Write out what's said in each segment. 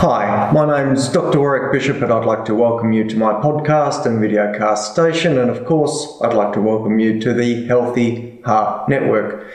Hi, my name's Dr. Warwick Bishop, and I'd like to welcome you to my podcast and videocast station. And of course, I'd like to welcome you to the Healthy Heart Network.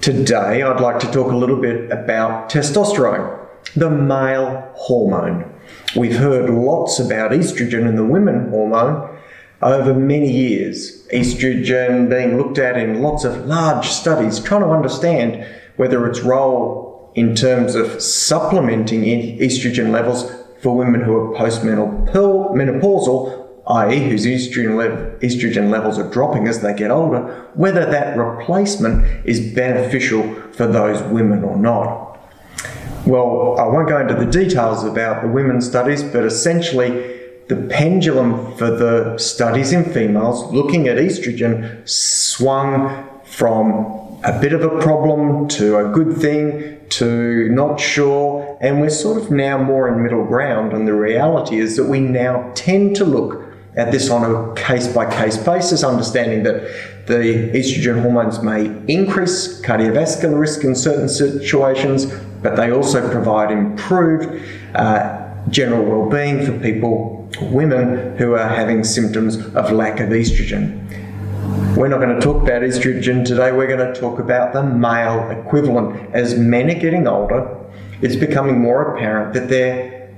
Today, I'd like to talk a little bit about testosterone, the male hormone. We've heard lots about estrogen and the women hormone over many years. Estrogen being looked at in lots of large studies, trying to understand whether its role in terms of supplementing estrogen levels for women who are postmenopausal, i.e., whose estrogen, estrogen levels are dropping as they get older, whether that replacement is beneficial for those women or not. Well, I won't go into the details about the women's studies, but essentially, the pendulum for the studies in females looking at estrogen swung from a bit of a problem to a good thing to not sure, and we're sort of now more in middle ground. And the reality is that we now tend to look at this on a case by case basis, understanding that the estrogen hormones may increase cardiovascular risk in certain situations, but they also provide improved uh, general well being for people, women who are having symptoms of lack of estrogen. We're not going to talk about estrogen today, we're going to talk about the male equivalent. As men are getting older, it's becoming more apparent that their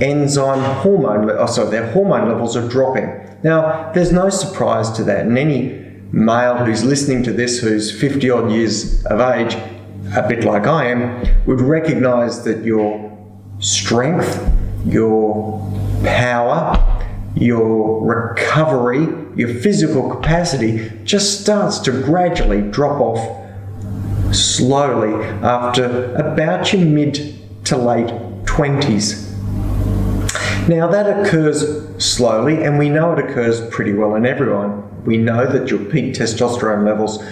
enzyme hormone, oh, sorry, their hormone levels are dropping. Now, there's no surprise to that, and any male who's listening to this who's 50 odd years of age, a bit like I am, would recognize that your strength, your power, your recovery, your physical capacity just starts to gradually drop off slowly after about your mid to late 20s. Now, that occurs slowly, and we know it occurs pretty well in everyone. We know that your peak testosterone levels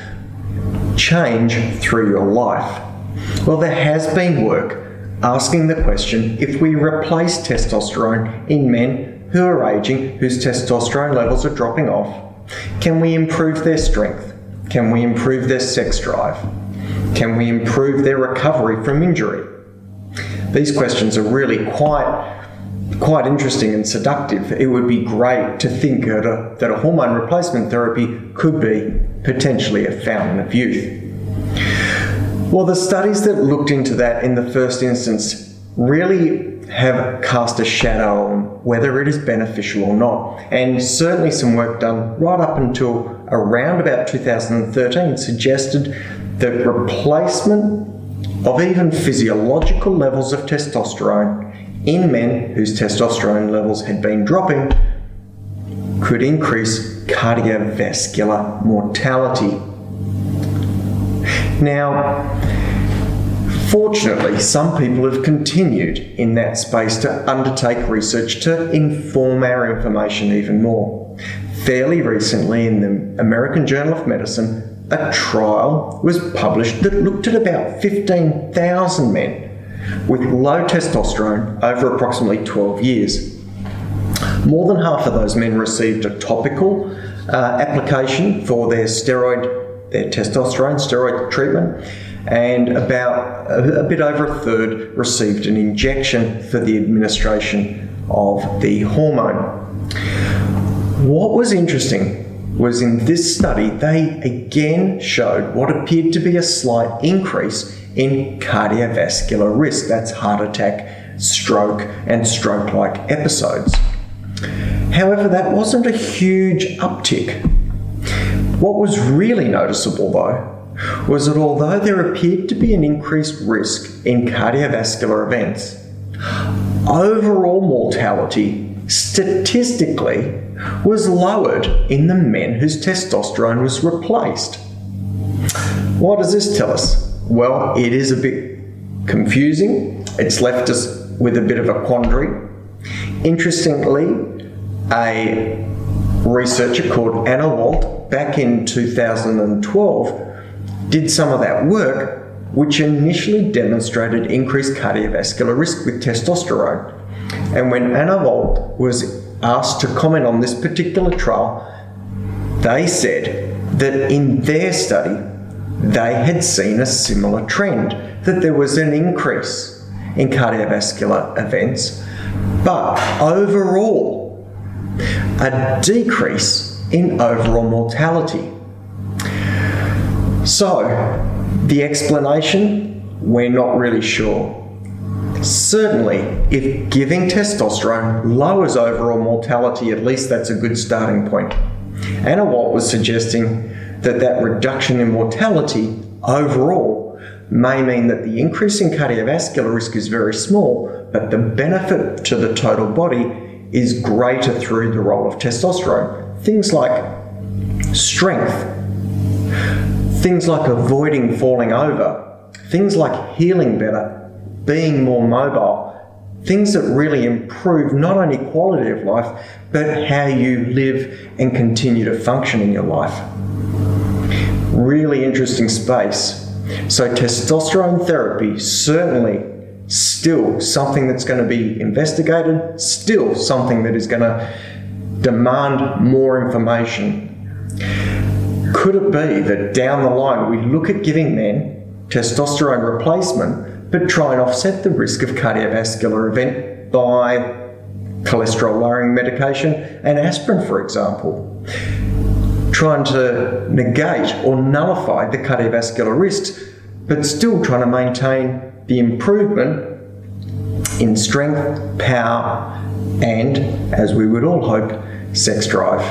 change through your life. Well, there has been work asking the question if we replace testosterone in men who are aging, whose testosterone levels are dropping off? Can we improve their strength? Can we improve their sex drive? Can we improve their recovery from injury? These questions are really quite quite interesting and seductive. It would be great to think that a, that a hormone replacement therapy could be potentially a fountain of youth. Well, the studies that looked into that in the first instance really have cast a shadow on whether it is beneficial or not. And certainly some work done right up until around about 2013 suggested that replacement of even physiological levels of testosterone in men whose testosterone levels had been dropping could increase cardiovascular mortality. Now, Fortunately, some people have continued in that space to undertake research to inform our information even more. Fairly recently, in the American Journal of Medicine, a trial was published that looked at about 15,000 men with low testosterone over approximately 12 years. More than half of those men received a topical uh, application for their steroid, their testosterone steroid treatment, and about a, bit over a third received an injection for the administration of the hormone. What was interesting was in this study, they again showed what appeared to be a slight increase in cardiovascular risk that's, heart attack, stroke, and stroke like episodes. However, that wasn't a huge uptick. What was really noticeable, though, was that although there appeared to be an increased risk in cardiovascular events, overall mortality statistically was lowered in the men whose testosterone was replaced. What does this tell us? Well, it is a bit confusing. It's left us with a bit of a quandary. Interestingly, a researcher called Anawalt back in 2012 did some of that work which initially demonstrated increased cardiovascular risk with testosterone. And when Anawalt was asked to comment on this particular trial, they said that in their study, they had seen a similar trend, that there was an increase in cardiovascular events, but overall, a decrease in overall mortality. So, the explanation, we're not really sure. Certainly, if giving testosterone lowers overall mortality, at least that's a good starting point. Anawalt was suggesting that that reduction in mortality overall may mean that the increase in cardiovascular risk is very small, but the benefit to the total body is greater through the role of testosterone. Things like strength, Things like avoiding falling over, things like healing better, being more mobile, things that really improve not only quality of life, but how you live and continue to function in your life. Really interesting space. So, testosterone therapy certainly still something that's going to be investigated, still something that is going to demand more information. Could it be that down the line we look at giving men testosterone replacement but try and offset the risk of cardiovascular event by cholesterol lowering medication and aspirin, for example? Trying to negate or nullify the cardiovascular risks, but still trying to maintain the improvement in strength, power, and, as we would all hope, sex drive.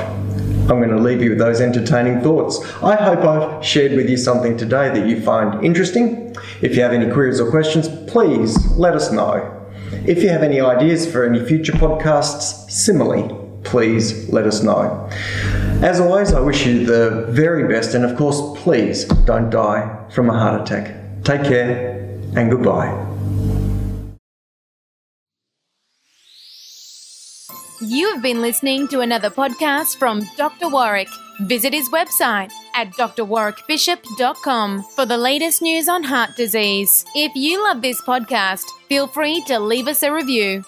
I'm going to leave you with those entertaining thoughts. I hope I've shared with you something today that you find interesting. If you have any queries or questions, please let us know. If you have any ideas for any future podcasts, similarly, please let us know. As always, I wish you the very best, and of course, please don't die from a heart attack. Take care and goodbye. You have been listening to another podcast from Dr. Warwick. Visit his website at drwarwickbishop.com for the latest news on heart disease. If you love this podcast, feel free to leave us a review.